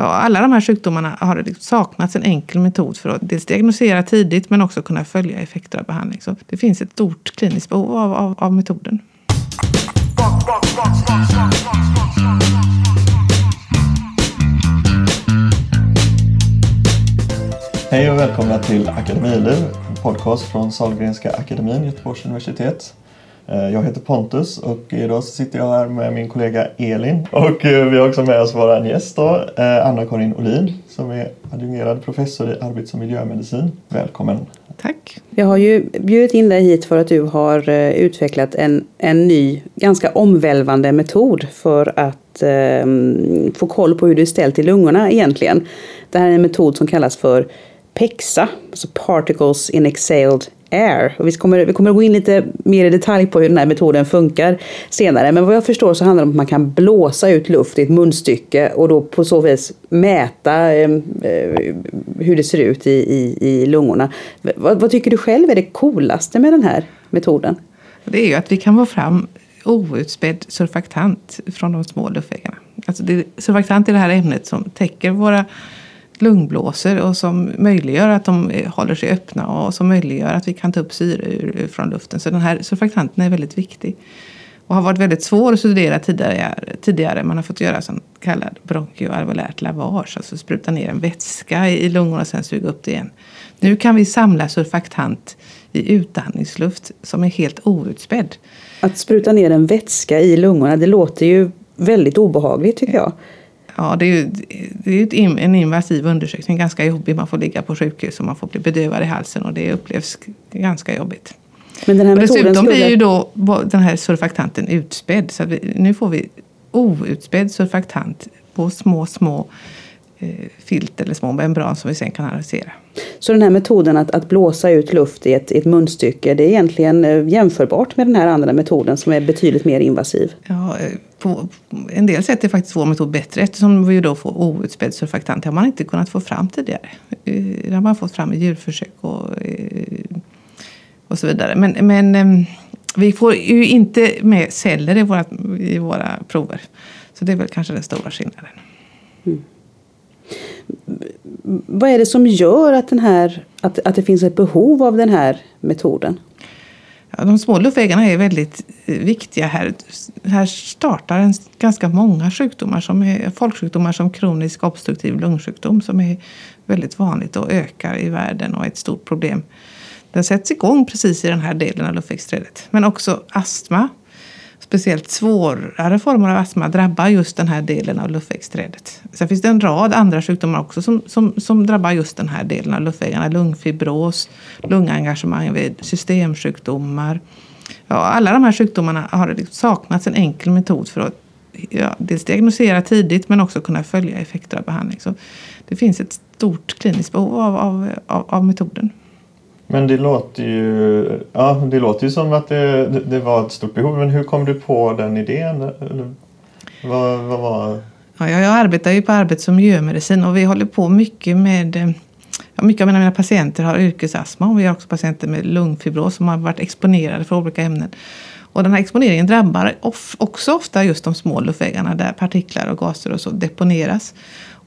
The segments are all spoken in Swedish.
Ja, alla de här sjukdomarna har det liksom saknats en enkel metod för att dels diagnosera tidigt men också kunna följa effekter av behandling. Så det finns ett stort kliniskt behov av, av, av metoden. Hej och välkomna till Akademiliv, en podcast från Sahlgrenska akademin, Göteborgs universitet. Eh, Jag heter Pontus och idag sitter jag här med min kollega Elin. Och eh, vi har också med oss vår gäst då, eh, Anna-Karin Olin som är adjungerad professor i arbets och miljömedicin. Välkommen! Tack. Jag har ju bjudit in dig hit för att du har utvecklat en, en ny, ganska omvälvande metod för att eh, få koll på hur det är ställt i lungorna egentligen. Det här är en metod som kallas för PEXA, alltså Particles in Exhaled Air. Och vi, kommer, vi kommer att gå in lite mer i detalj på hur den här metoden funkar senare. Men vad jag förstår så handlar det om att man kan blåsa ut luft i ett munstycke och då på så vis mäta ehm, eh, hur det ser ut i, i, i lungorna. Vad, vad tycker du själv är det coolaste med den här metoden? Det är ju att vi kan få fram outspädd surfaktant från de små luftvägarna. Alltså det, surfaktant är det här ämnet som täcker våra lungblåsor och som möjliggör att de eh, håller sig öppna och som möjliggör att vi kan ta upp syre ur, från luften. Så den här surfaktanten är väldigt viktig. Och har varit väldigt svår att studera tidigare. tidigare. Man har fått göra så kallad bronchioalveolärt lavage, alltså spruta ner en vätska i lungorna och sen suga upp det igen. Nu kan vi samla surfaktant i utandningsluft som är helt outspädd. Att spruta ner en vätska i lungorna, det låter ju väldigt obehagligt tycker jag. Ja, det är ju det är ett en invasiv undersökning, ganska jobbig. Man får ligga på sjukhus och man får bli bedövad i halsen och det upplevs ganska jobbigt. Men den här Och dessutom skulle... blir ju då den här surfaktanten utspädd. Så vi, nu får vi outspädd surfaktant på små, små eh, filter eller små membran som vi sen kan analysera. Så den här metoden att, att blåsa ut luft i ett, i ett munstycke, det är egentligen eh, jämförbart med den här andra metoden som är betydligt mer invasiv. Ja, eh, på en del sätt är faktiskt vår metod bättre eftersom vi då får outspädd surfaktant. Det har man inte kunnat få fram tidigare. Det har man fått fram i djurförsök och, och så vidare. Men, men vi får ju inte med celler i våra, i våra prover. Så det är väl kanske den stora skillnaden. Vad är det som gör att, den här, att, att det finns ett behov av den här metoden? Ja, de små luftvägarna är väldigt viktiga här. Här startar en, ganska många sjukdomar, som är folksjukdomar som kronisk obstruktiv lungsjukdom som är väldigt vanligt och ökar i världen och är ett stort problem. Den sätts igång precis i den här delen av luftvägsträdet. Men också astma, speciellt svårare former av astma drabbar just den här delen av luftvägsträdet. Sen finns det en rad andra sjukdomar också som, som, som drabbar just den här delen av luftvägarna. Lungfibros, lungengagemang vid systemsjukdomar. Ja, alla de här sjukdomarna har det saknats en enkel metod för att ja, dels diagnosera tidigt men också kunna följa effekter av behandling. Så det finns ett stort kliniskt behov av, av, av, av metoden. Men det låter ju, ja, det låter ju som att det, det, var ett stort behov. Men hur kom du på den idén? Eller, vad, vad var... Ja, jag, jag arbetar ju på arbets och miljömedicin och vi håller på mycket med eh, Ja, mycket av mina, mina patienter har yrkesastma och vi har också patienter med lungfibros som har varit exponerade för olika ämnen. Och den här exponeringen drabbar of, också ofta just de små luftvägarna där partiklar och gaser och så deponeras.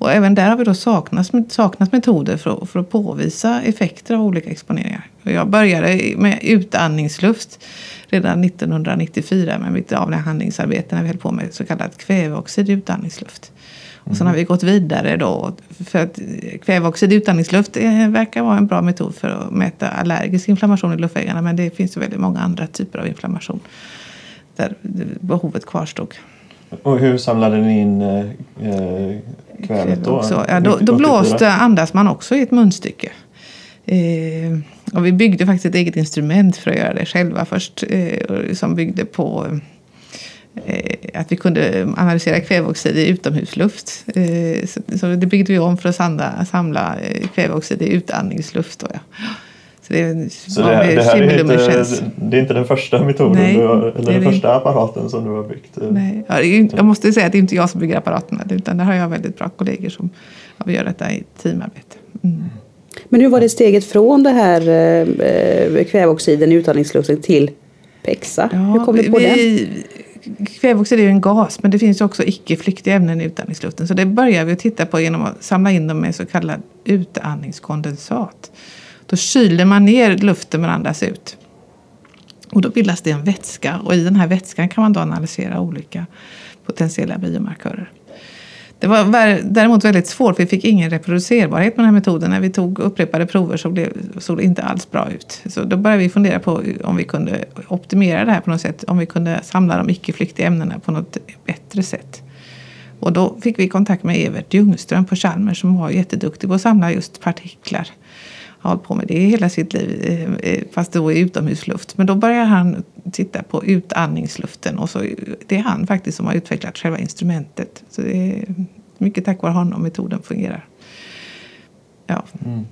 Och även där har vi då saknat, saknat metoder för att, för att påvisa effekter av olika exponeringar. Jag började med utandningsluft redan 1994 med mitt avhandlingsarbete när vi höll på med så kallat kväveoxid i utandningsluft. Och sen har vi gått vidare då. För att kväveoxid i utandningsluft eh, verkar vara en bra metod för att mäta allergisk inflammation i luftvägarna. Men det finns ju väldigt många andra typer av inflammation där behovet kvarstod. Och hur samlade ni in eh, eh, kvävet då? Ja, då, då blåste, andas man också i ett munstycke. Eh, och vi byggde faktiskt ett eget instrument för att göra det själva först. Eh, som byggde på eh, att vi kunde analysera kväveoxid i utomhusluft. Eh, så, så det byggde vi om för att samla, samla eh, kväveoxid i utandningsluft. Då, ja. Så det, är- Så det, här, det, här är inte, det är inte den första metoden Nej, du har, det eller den det första apparaten som du har byggt? eh. Nej, ja, det jag måste säga att det är inte jag som bygger apparaterna. Utan där har jag väldigt bra kollegor som ja, vi gör detta i teamarbete. Mm. Men hur var det steget från det här eh, kväveoxiden i utandningsluften till PEXA? hur kom du på vi, den? kväveoxid är ju en gas men det finns också icke-flyktiga ämnen i utandningsluften. Så det börjar vi att titta på genom att samla in dem med så kallad utandningskondensat. Då kyler man ner luften man andas ut. Och då bildas det en vätska och i den här vätskan kan man då analysera olika potentiella biomarkörer. Det var däremot väldigt svårt, vi fick ingen reproducerbarhet med den här metoden. När vi tog upprepade prover så blev, såg det inte alls bra ut. Så då började vi fundera på om vi kunde optimera det här på något sätt. Om vi kunde samla de icke-flyktiga ämnena på något bättre sätt. Och då fick vi kontakt med Evert Ljungström på Chalmers som var jätteduktig på att samla just partiklar har hållit på med det hela sitt liv, eh, eh, fast då i utomhusluft. Men då börjar han titta på utandningsluften och så det är han faktiskt som har utvecklat själva instrumentet. Så det är mycket tack vare honom metoden fungerar. Ja. Mm.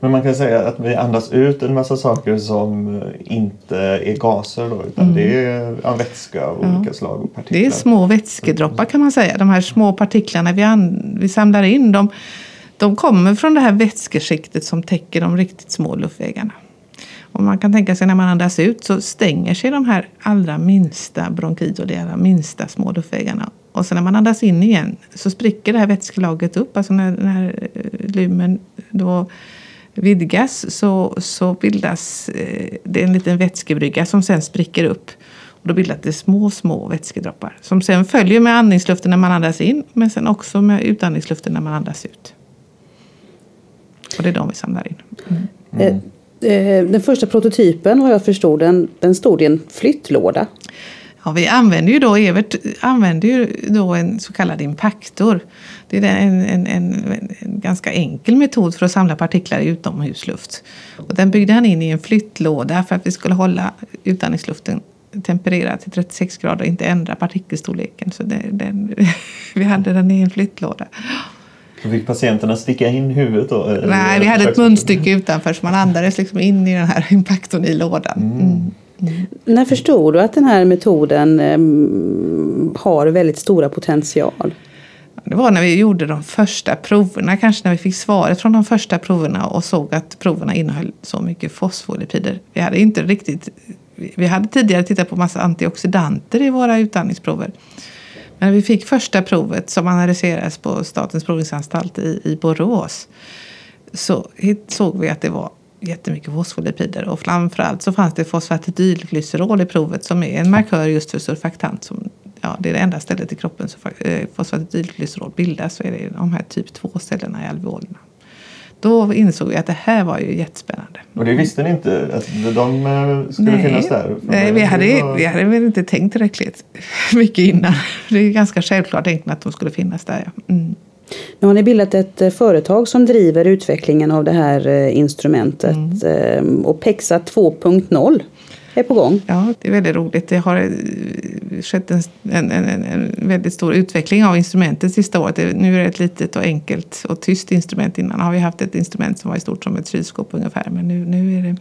Men man kan säga att vi andas ut en massa saker som inte är gaser då, utan mm. det är vätska av ja. olika slag och partiklar. Det är små vätskedroppar kan man säga. De här små partiklarna vi, vi samlar in, de, de kommer från det här vätskeskiktet som täcker de riktigt små luftvägarna. Och man kan tänka sig när man andas ut så stänger sig de här allra minsta bronkid de allra minsta små luftvägarna. Och sen när man andas in igen så spricker det här vätskelagret upp. Alltså när, när eh, lumen då vidgas så, så bildas eh, det en liten vätskebrygga som sen spricker upp. Och då bildas det små, små vätskedroppar som sen följer med andningsluften när man andas in men sen också med utandningsluften när man andas ut. Och det är de vi samlar in. Mm. Mm. Den första prototypen vad jag förstod den, den stod i en flyttlåda. Ja, vi använder ju då, Evert använder ju då en så kallad impaktor. Det är en, en, en, en, ganska enkel metod för att samla partiklar i utomhusluft. Och den byggde han in i en flyttlåda för att vi skulle hålla utandningsluften tempererad till 36 grader och inte ändra partikelstorleken. Så det, den, vi hade den i en flyttlåda. Fick patienterna sticka in huvudet då? Nej, vi hade ett munstycke utanför så man andades liksom in i den här impaktorn i lådan. Mm. Mm. Mm. När förstod du att den här metoden um, har väldigt stora potential? Det var när vi gjorde de första proverna, kanske när vi fick svaret från de första proverna och såg att proverna innehöll så mycket fosfolipider. Vi hade inte riktigt vi hade tidigare tittat på massa antioxidanter i våra utandningsprover. När vi fick första provet som analyserades på Statens provningsanstalt i, i Borås så såg vi att det var jättemycket fosfolipider och framförallt så fanns det fosfatidylglycerol i provet som är en markör just för surfaktant. Som, ja, det är det enda stället i kroppen som eh, fosfatidylglycerol bildas så är det de här typ 2-cellerna i alveolerna. Då insåg vi att det här var ju jättespännande. Och det visste ni inte att de eh, skulle Nej. finnas där? Nej, vi hade, var... vi hade väl inte tänkt tillräckligt mycket innan. Det är ganska självklart egentligen att de skulle finnas där. Ja. Mm. Nu har ni bildat ett eh, företag som driver utvecklingen av det här eh, instrumentet. Mm. Ehm, och Pexa 2.0 är på gång. Ja, det är väldigt roligt. Det har eh, skett en, en, en, en väldigt stor utveckling av instrumentet sista året. Nu är det ett litet och enkelt och tyst instrument. Innan har vi haft ett instrument som var i stort som ett kylskåp ungefär. Men nu, nu är det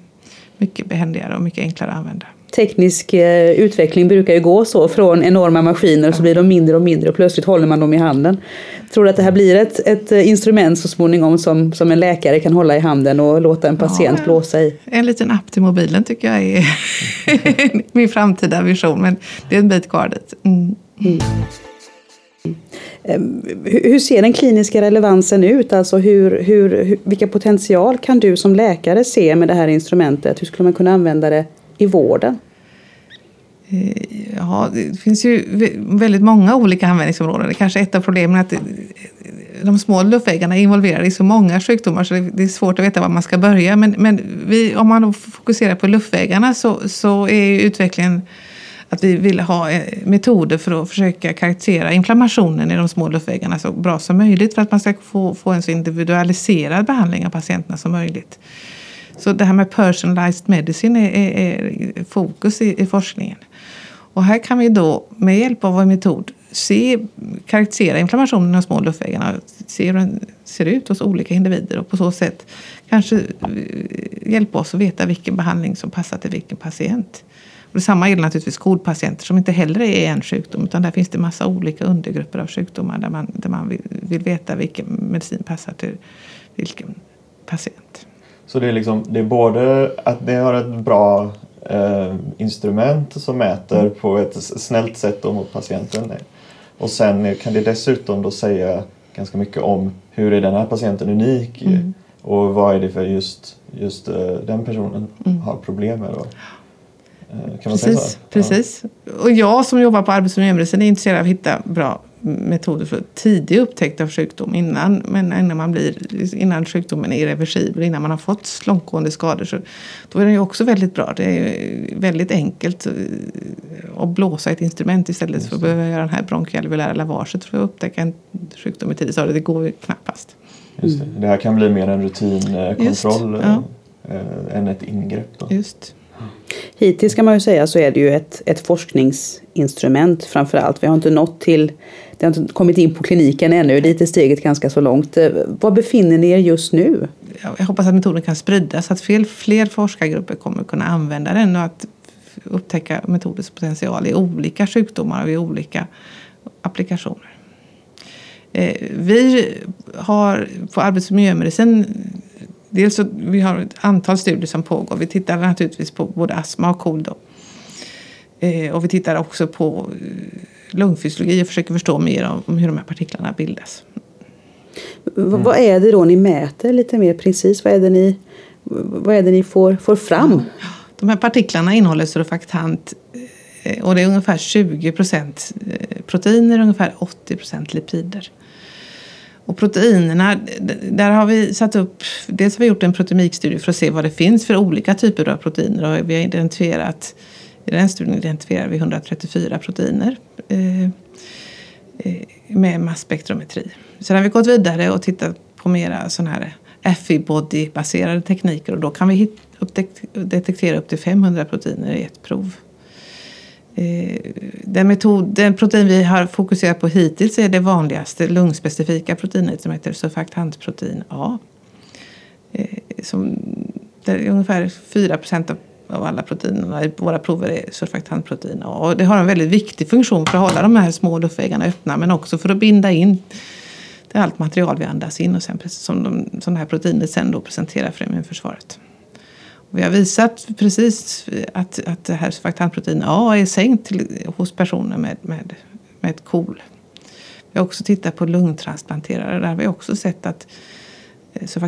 mycket behändigare och mycket enklare att använda teknisk eh, utveckling brukar ju gå så från enorma maskiner så blir de mindre och mindre och plötsligt håller man dem i handen. Tror du att det här blir ett, ett eh, instrument så småningom som, som en läkare kan hålla i handen och låta en patient ja, blåsa i? En liten app till mobilen tycker jag är min framtida vision men det är en bit kvar dit. Mm. Mm. Ehm, hur ser den kliniska relevansen ut? Alltså hur, hur, vilka potential kan du som läkare se med det här instrumentet? Hur skulle man kunna använda det i vården? Eh, ja, det finns ju väldigt många olika användningsområden. Det är kanske är ett av problemen att eh, de små luftvägarna är involverade i så många sjukdomar så det är svårt att veta var man ska börja. Men, men vi, om man fokuserar på luftvägarna så, så är utvecklingen att vi vill ha eh, metoder för att försöka karaktärisera inflammationen i de små luftvägarna så bra som möjligt för att man ska få, få en så individualiserad behandling av patienterna som möjligt. Så det här med personalized medicine är, är, är fokus i, i, forskningen. Och här kan vi då med hjälp av vår metod se, karaktärisera inflammationen hos små luftvägarna, se hur den ser ut hos olika individer och på så sätt kanske eh, hjälpa oss att veta vilken behandling som passar till vilken patient. Och detsamma gäller naturligtvis kodpatienter som inte heller är en sjukdom utan där finns det massa olika undergrupper av sjukdomar där man, där man vill, vill veta vilken medicin passar till vilken patient. Så det är, liksom, det är både att det har ett bra eh, instrument som mäter mm. på ett snällt sätt mot patienten. Och sen kan det dessutom då säga ganska mycket om hur är den här patienten unik mm. och vad är det för just, just uh, den personen mm. har problem med. Då. Uh, kan man precis, säga så? precis. Ja. Och jag som jobbar på arbetsmiljömedicin är intresserad av att hitta bra metoder för tidig upptäckt av sjukdom innan, men innan, man blir, innan sjukdomen är irreversibel, innan man har fått långtgående skador. Så då är den ju också väldigt bra. Det är väldigt enkelt eh, att blåsa ett instrument istället för att behöva göra den här bronkialveolära lavaget för att upptäcka en sjukdom i tidigt stadie. Det går ju knappast. Just det. det här kan bli mer en rutinkontroll ja. Eh, än ett ingrepp. Då. Just. Hittills kan man ju säga så är det ju ett, ett forskningsinstrument framför allt. Vi har inte nått till, det har inte kommit in på kliniken ännu, dit är steget ganska så långt. Eh, var befinner ni er just nu? Jag hoppas att metoden kan spridas, så att fler, fler forskargrupper kommer kunna använda den och att upptäcka metodens potential i olika sjukdomar och i olika applikationer. Eh, vi har på arbetsmiljömedicin Dels så, vi har ett antal studier som pågår. Vi tittar naturligtvis på både astma och KOL. Eh, och vi tittar också på eh, lungfysiologi och försöker förstå mer om, om hur de här partiklarna bildas. Mm. Vad är det då ni mäter lite mer precis? Vad är det ni, vad är det ni får, får fram? De här partiklarna innehåller surfaktant eh, och det är ungefär 20 procent eh, proteiner och ungefär 80 procent lipider. Och proteinerna, där har vi satt upp, dels har vi gjort en proteinstudie för att se vad det finns för olika typer av proteiner och vi har identifierat, i den studien identifierar vi 134 proteiner eh, eh med masspektrometri. Sen har vi gått vidare och tittat på mera sådana här FI-body-baserade tekniker och då kan vi detektera upp till 500 proteiner i ett prov. Eh, den, metod, den protein vi har fokuserat på hittills är det vanligaste lungspecifika proteinet som heter surfaktantprotein A. Eh, som, där ungefär 4 procent av, alla proteinerna i våra prover är surfaktantprotein A. Och det har en väldigt viktig funktion för att hålla de här små luftvägarna öppna men också för att binda in det allt material vi andas in och sen som de, som det här proteinet sen då presenterar för immunförsvaret. Vi har visat precis att, att det här surfaktantprotein A är sänkt till, hos personer med, med, med ett KOL. Vi har också tittat på lungtransplanterare. Där har vi också sett att eh,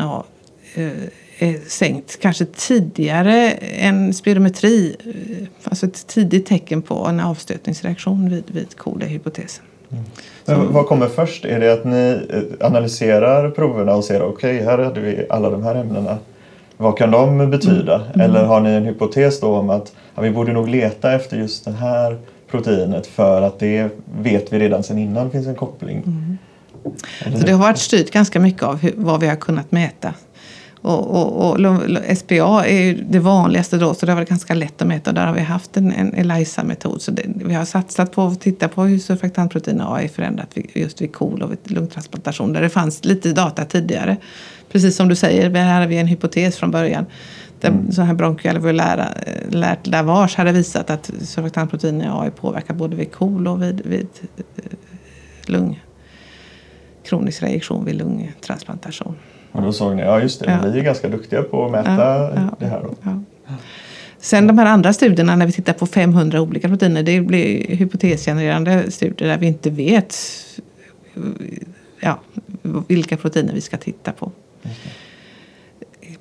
A eh, är sänkt kanske tidigare än spirometri. Eh, alltså ett tidigt tecken på en avstötningsreaktion vid, vid KOL-hypotesen. Mm. Så, vad kommer först? Är det att ni eh, analyserar proverna och ser okej, okay, här hade vi alla de här ämnena vad kan de betyda? Mm. mm. Eller har ni en hypotes då om att ja, vi borde nog leta efter just det här proteinet för att det vet vi redan sedan innan finns en koppling? Mm. Så det har varit styrt ganska mycket av hur, vad vi har kunnat mäta. Och, och, och, SPA är det vanligaste då, så det har varit ganska lätt att mäta. Och där har vi haft en, en ELISA-metod. Så det, vi har satsat på att titta på hur surfaktantprotein A är förändrat just vid KOL och vid lungtransplantation. Där det fanns lite data tidigare precis som du säger, här hade vi en hypotes från början. Där mm. så här bronkialveolärt lavage hade visat att surfaktantprotein A är påverkat både vid KOL och vid, vid eh, lung, kronisk reaktion vid lungtransplantation. Och då såg ni, ja just det, ja. vi är ganska duktiga på att mäta ja, det här. Ja. Sen de här andra studierna när vi tittar på 500 olika proteiner, det blir hypotesgenererande studier där vi inte vet ja, vilka proteiner vi ska titta på.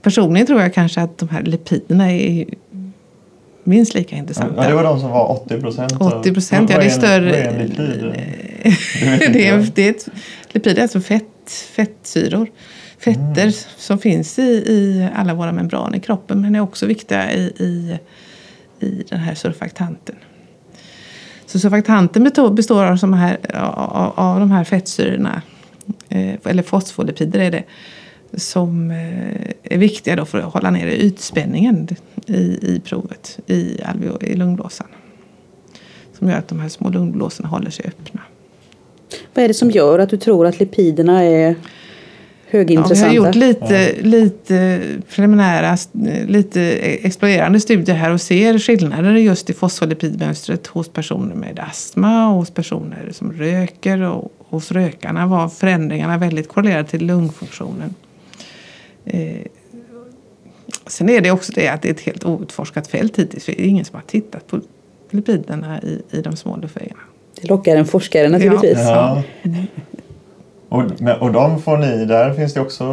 Personligen tror jag kanske att de här lipiderna är minst lika intressanta. Ja, det var de som var 80 procent. 80 procent, ja det är större. Vad är en lipid? det, är, det är ett, lipid är alltså fett, fettsyror. Fetter mm. som finns i, i alla våra membraner i kroppen men är också viktiga i, i, i den här surfaktanten. Så surfaktanten består av, här, av, av de här fettsyrorna, eh, eller fosfolipider är det, som eh, är viktiga då för att hålla nere ytspänningen i, i provet i, alveo, i lungblåsan. Som gör att de här små lungblåsorna håller sig öppna. Vad är det som gör att du tror att lipiderna är högintressanta? Ja, vi har gjort lite, ja. lite preliminära, lite explorerande studier här och ser skillnader just i fosfolipidmönstret hos personer med astma och hos personer som röker och hos rökarna var förändringarna väldigt korrelerade till lungfunktionen. Eh, Sen är det också det att det är ett helt outforskat fält hittills. Det är ingen som har tittat på lipiderna i, i de små luftvägarna. Det lockar en forskare naturligtvis. Ja. Och, och de får ni, där finns det också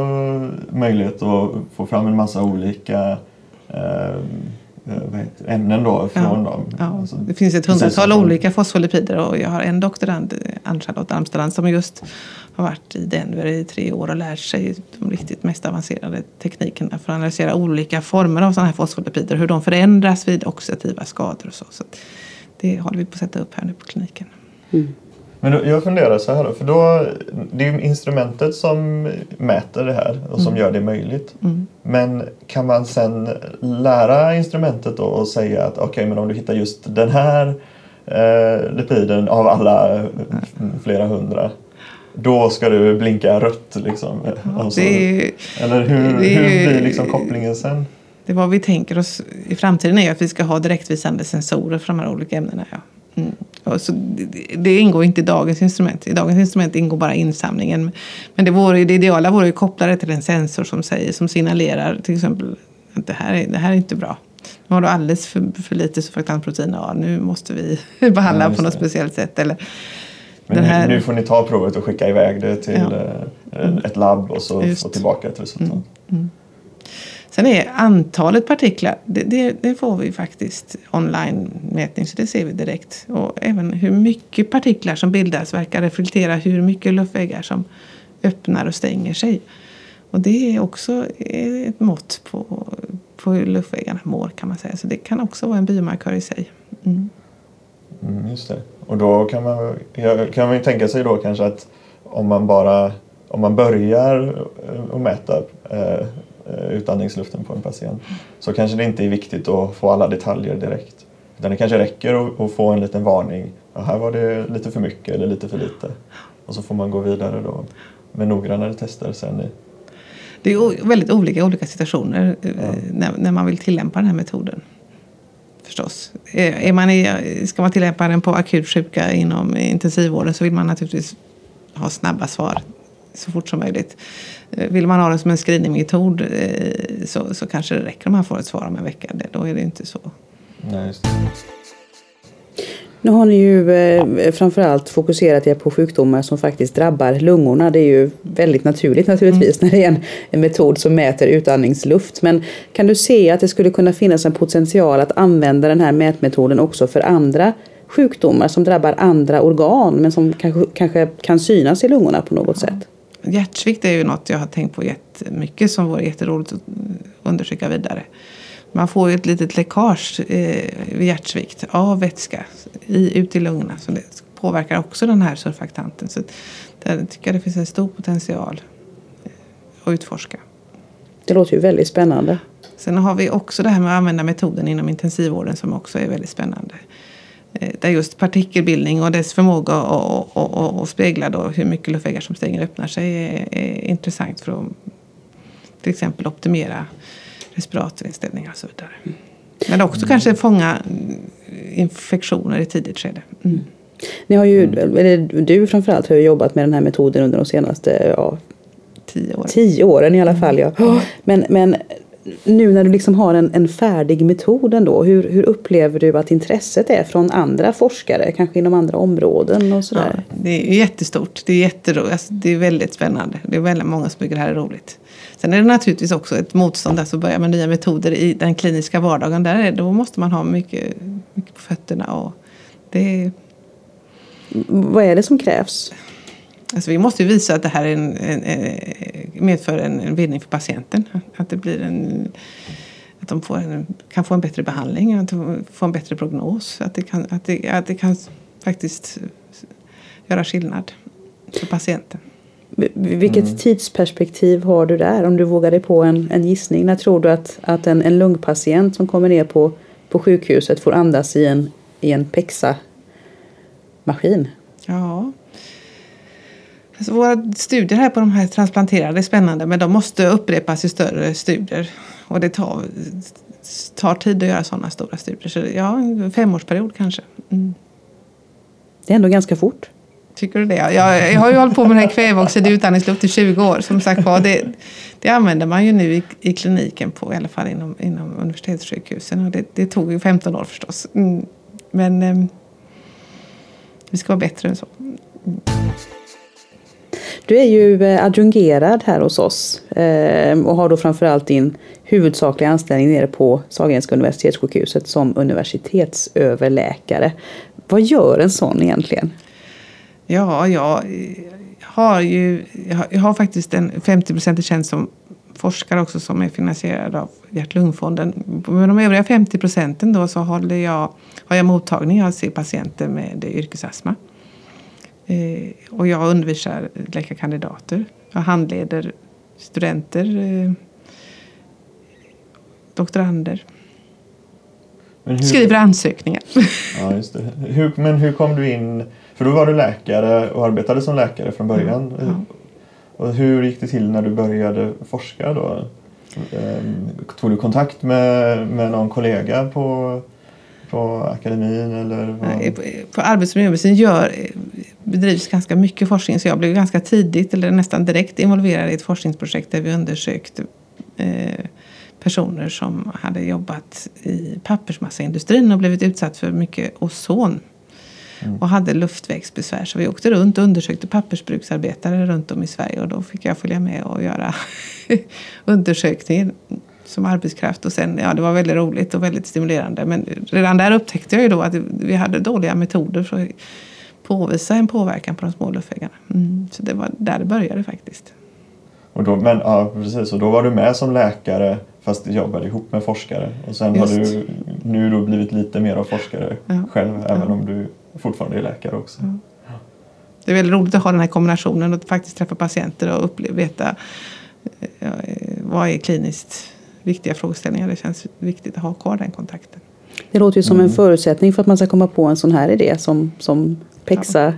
möjlighet att få fram en massa olika eh, ämnen då från ja, dem. Ja. Alltså, det finns ett hundratal olika fosfolipider och jag har en doktorand, Ann-Charlotte Amsterdam, som just har varit i Denver i tre år och lärt sig de riktigt mest avancerade teknikerna för att analysera olika former av sådana här fosfolipider, hur de förändras vid oxidativa skador och så. så det håller vi på att sätta upp här nu på kliniken. Mm. Men jag funderar så här då, för då, det är ju instrumentet som mäter det här och som mm. gör det möjligt. Mm. Men kan man sen lära instrumentet då och säga att okej, okay, men om du hittar just den här eh, lipiden av alla flera hundra då ska du blinka rött liksom. Alltså, är, eller hur, det, hur blir liksom kopplingen sen? Det vad vi tänker oss i framtiden är att vi ska ha direktvisande sensorer för de här olika ämnena. Ja. Mm. Så det, det, ingår inte i dagens instrument. I dagens instrument ingår bara insamlingen. Men det, vore, det ideala vore att koppla det till en sensor som, säger, som signalerar till exempel att det här är, det här är inte bra. Nu har du alldeles för, för lite surfaktansprotein. Ja, nu måste vi behandla ja, på något det. speciellt sätt. Eller, men här... nu, nu, får ni ta provet och skicka iväg det till ja. mm. ett labb och så Just. få tillbaka ett resultat. Mm. Mm. Sen är antalet partiklar, det, det, det, får vi faktiskt online-mätning så det ser vi direkt. Och även hur mycket partiklar som bildas verkar reflektera hur mycket luftvägar som öppnar och stänger sig. Och det är också ett mått på, på hur luftvägarna mår kan man säga. Så det kan också vara en biomarkör i sig. Mm. Mm, just det. Och då kan man, kan man ju tänka sig då kanske att om man bara om man börjar att mäta eh, utandningsluften på en patient så kanske det inte är viktigt att få alla detaljer direkt. Utan det kanske räcker att, få en liten varning. Ja, här var det lite för mycket eller lite för lite. Och så får man gå vidare då med noggrannare tester sen. I... Det är väldigt olika olika situationer ja. när, när man vill tillämpa den här metoden förstås. Är man i, ska man tillämpa den på akut sjuka inom intensivvården så vill man naturligtvis ha snabba svar så fort som möjligt. Eh, vill man ha den som en screeningmetod eh, så, så kanske det räcker om man får ett svar om en vecka. Då är det inte så. Nej, nu har ni ju eh, framförallt fokuserat er på sjukdomar som faktiskt drabbar lungorna. Det är ju väldigt naturligt naturligtvis mm. när det är en, en, metod som mäter utandningsluft. Men kan du se att det skulle kunna finnas en potential att använda den här mätmetoden också för andra sjukdomar som drabbar andra organ men som kanske, kanske kan synas i lungorna på något sätt? Hjärtsvikt är ju något jag har tänkt på jättemycket som vore jätteroligt att undersöka vidare. Man får ju ett litet läckage eh, vid hjärtsvikt av vätska i, ut i lungorna. Så det påverkar också den här surfaktanten. Så där tycker jag det finns en stor potential eh, att utforska. Det låter ju väldigt spännande. Sen har vi också det här med att använda metoden inom intensivvården som också är väldigt spännande. Eh, där just partikelbildning och dess förmåga att, att, att, att spegla då hur mycket luftvägar som stänger och öppnar sig är, är intressant för att till exempel optimera respiratorinställningar och så vidare. Mm. Men också mm. kanske fånga infektioner i tidigt skede. Mm. Ni har ju, mm. eller du framförallt har jobbat med den här metoden under de senaste ja, tio, åren. tio åren i alla fall. Ja. Mm. Men, men nu när du liksom har en, en färdig metod ändå, hur, hur upplever du att intresset är från andra forskare, kanske inom andra områden och sådär? Ja, det är jättestort, det är jätteroligt, alltså, det är väldigt spännande. Det är väldigt många som tycker det här är roligt. Sen är det naturligtvis också ett motstånd, alltså börja med nya metoder i den kliniska vardagen. Där är, då måste man ha mycket, mycket på fötterna. Och det Vad är det som krävs? Alltså vi måste visa att det här en, en, en, medför en, en vinning för patienten. Att, det blir en, att de får en, kan få en bättre behandling, att de får en bättre prognos. Att det kan, att det, att det kan faktiskt göra skillnad för patienten. Vilket mm. tidsperspektiv har du där om du vågar dig på en, en gissning? När tror du att, att en, en lungpatient som kommer ner på, på sjukhuset får andas i en, i en PEXA-maskin? Ja, Alltså våra studier här på de här transplanterade är spännande men de måste upprepas i större studier. Och det tar, tar tid att göra sådana stora studier. Så ja, en femårsperiod kanske. Mm. Det är ändå ganska fort. Tycker du det? Jag, jag har ju hållit på med den här kväveoxid i utandningsluft i 20 år. Som sagt var, det, det använder man ju nu i, i, kliniken på, i alla fall inom, inom universitetssjukhusen. Och det, det tog ju 15 år förstås. Mm. Men eh, vi ska vara bättre än så. Mm. Du är ju eh, adjungerad här hos oss eh, och har då framförallt din huvudsakliga anställning nere på Sahlgrenska universitetssjukhuset som universitetsöverläkare. Vad gör en sån egentligen? Ja, jag har ju jag har faktiskt en 50% tjänst som forskare också som är finansierad av Hjärt-Lungfonden. Med de övriga 50 procenten då så håller jag, har jag mottagning. Jag ser patienter med yrkesastma. Mm och jag undervisar läkarkandidater. Jag handleder studenter, eh, doktorander. Hur, Skriver ansökningar. Ja, just det. Hur, men hur kom du in? För då var du läkare och arbetade som läkare från början. Ja, ja. Och hur gick det till när du började forska då? Ehm, tog du kontakt med, med någon kollega på, på akademin? Eller? På Arbets och miljömedicin gör, bedrivs ganska mycket forskning så jag blev ganska tidigt eller nästan direkt involverad i ett forskningsprojekt där vi undersökte eh, personer som hade jobbat i pappersmassaindustrin och blivit utsatt för mycket ozon mm. och hade luftvägsbesvär. Så vi åkte runt och undersökte pappersbruksarbetare runt om i Sverige och då fick jag följa med och göra undersökningen som arbetskraft. Och sen, ja, det var väldigt roligt och väldigt stimulerande. Men redan där upptäckte jag ju då att vi hade dåliga metoder för att påvisa en påverkan på de små luftvägarna. Mm. Så det var där det började faktiskt. Och då, men, ja, precis, och då var du med som läkare fast jobbade ihop med forskare. Och sen Just. har du nu då blivit lite mer av forskare ja. själv ja. även om du fortfarande är läkare också. Ja. Det är väldigt roligt att ha den här kombinationen och faktiskt träffa patienter och uppleva, veta eh, vad är kliniskt viktiga frågeställningar. Det känns viktigt att ha kvar den kontakten. Det låter ju som mm. en förutsättning för att man ska komma på en sån här idé som, som PEXA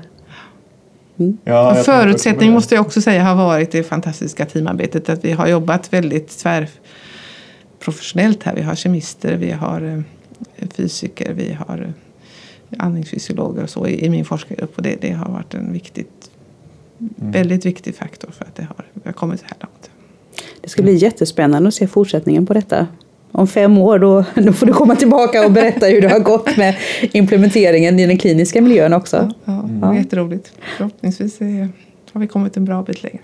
Mm. Ja, förutsättning måste jag också säga har varit det fantastiska teamarbetet. Att vi har jobbat väldigt tvärprofessionellt här. Vi har kemister, vi har eh, fysiker, vi har eh, andningsfysiologer och så i, i min forskargrupp. Och det, det har varit en viktigt, mm. väldigt viktig faktor för att det har, vi har kommit så här långt. Det ska bli jättespännande att se fortsättningen på detta om fem år då, då får du komma tillbaka och berätta hur det har gått med implementeringen i den kliniska miljön också. Ja, ja, mm. ja. Jätteroligt. Förhoppningsvis är, har vi kommit en bra bit längre.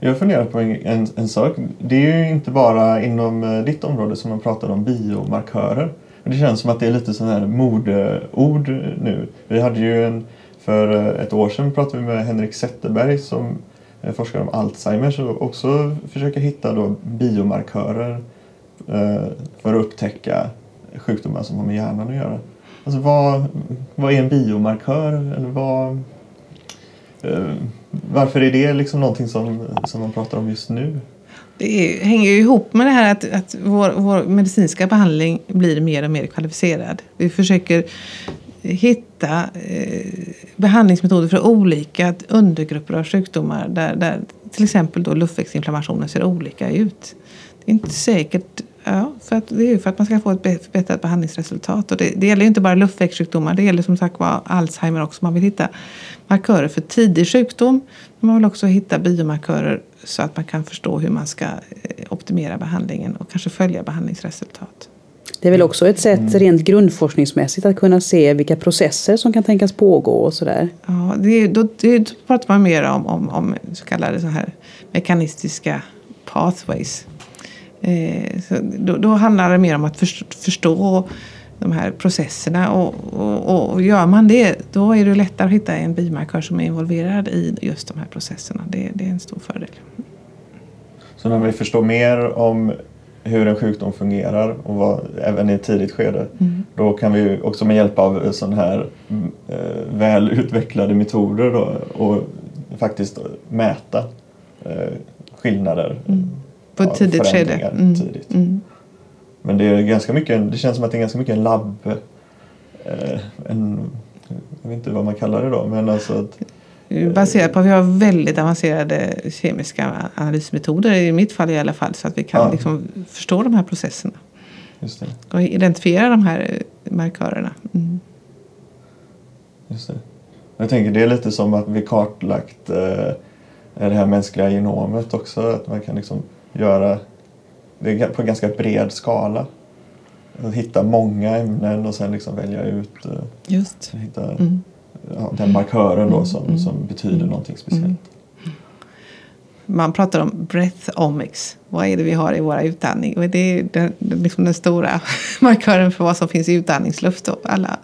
Jag funderar på en, en, en, sak. Det är ju inte bara inom eh, ditt område som man pratar om biomarkörer. Det känns som att det är lite sån här modeord nu. Vi hade ju en, för eh, ett år sedan pratade vi med Henrik Zetterberg som Eh, forskar om Alzheimers och också försöker hitta då biomarkörer eh, för att upptäcka sjukdomar som har med hjärnan att göra. Alltså vad, vad är en biomarkör? Eller vad, eh, varför är det liksom någonting som, som man pratar om just nu? Det hänger ju ihop med det här att, att vår, vår medicinska behandling blir mer och mer kvalificerad. Vi försöker hitta eh, behandlingsmetoder för olika undergrupper av sjukdomar där, där till exempel då luftvägsinflammationer ser olika ut. Det är inte säkert Ja, för att, det är ju för att man ska få ett förbättrat behandlingsresultat. Och det, det gäller ju inte bara luftvägssjukdomar, det gäller som sagt var Alzheimer också. Man vill hitta markörer för tidig sjukdom. Men man vill också hitta biomarkörer så att man kan förstå hur man ska eh, optimera behandlingen och kanske följa behandlingsresultat. Det är väl också ett sätt mm. rent grundforskningsmässigt att kunna se vilka processer som kan tänkas pågå och sådär. Ja, det, då, det, då pratar man mer om, om, om så kallade så här mekanistiska pathways. Eh, så då, då, handlar det mer om att förstå de här processerna. Och, och, och, gör man det, då är det lättare att hitta en biomarkör som är involverad i just de här processerna. Det, det är en stor fördel. Så när vi förstår mer om hur en sjukdom fungerar och vad, även i ett tidigt skede. Mm. Då kan vi också med hjälp av sådana här eh, väl utvecklade metoder då, och faktiskt mäta eh, skillnader. Mm på ett tidigt skede. Mm. Tidigt. Mm. Men det, är ganska mycket, det känns som att det är ganska mycket en labb... Eh, en, jag vet inte vad man kallar det då, men alltså att, Baserat på att vi har väldigt avancerade kemiska analysmetoder, i mitt fall i alla fall, så att vi kan ja. liksom förstå de här processerna. Och identifiera de här markörerna. Mm. Just det. Jag tänker det är lite som att vi kartlagt eh, eh, det här mänskliga genomet också. Att man kan liksom göra det på en ganska bred skala. Att hitta många ämnen och sen liksom välja ut eh, Just. hitta Mm. Ja, den markören då som, Mm. som betyder någonting speciellt. Mm. Man pratar om breathomics. Vad är det vi har i våra utandning? Och det är den, den- liksom den stora markören för vad som finns i utandningsluft. Och alla,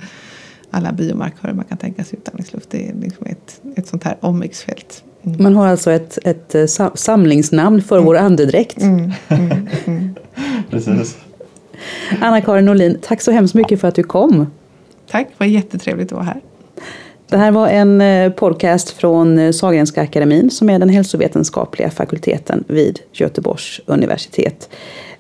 alla biomarkörer man kan tänka sig i utandningsluft. Det är liksom ett, ett sånt här omicsfält. Mm. Man har alltså ett, ett eh, sa- samlingsnamn för vår andedräkt. Mm, mm, mm. Precis. Anna-Karin Norlin, tack så hemskt mycket för att du kom. Tack, det var jättetrevligt att vara här. Det här var en eh, podcast från eh, Sahlgrenska akademin som är den hälsovetenskapliga fakulteten vid Göteborgs universitet.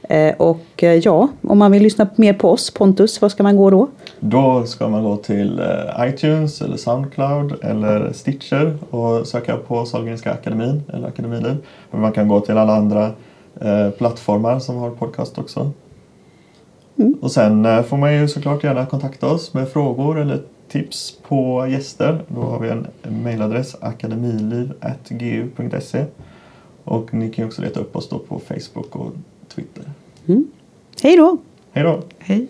Eh, Och ja, om man vill lyssna mer på oss, Pontus, var ska man gå då? Då ska man gå till iTunes eller Soundcloud eller Stitcher och söka på Sahlgrenska akademin eller Akademiliv. Men man kan gå till alla andra plattformar som har podcast också. Och sen får man ju såklart gärna kontakta oss med frågor eller tips på gäster. Då har vi en mejladress akademiliv.gu.se och ni kan också leta upp oss då på Facebook och Twitter. Hej då! Hej då! Hej.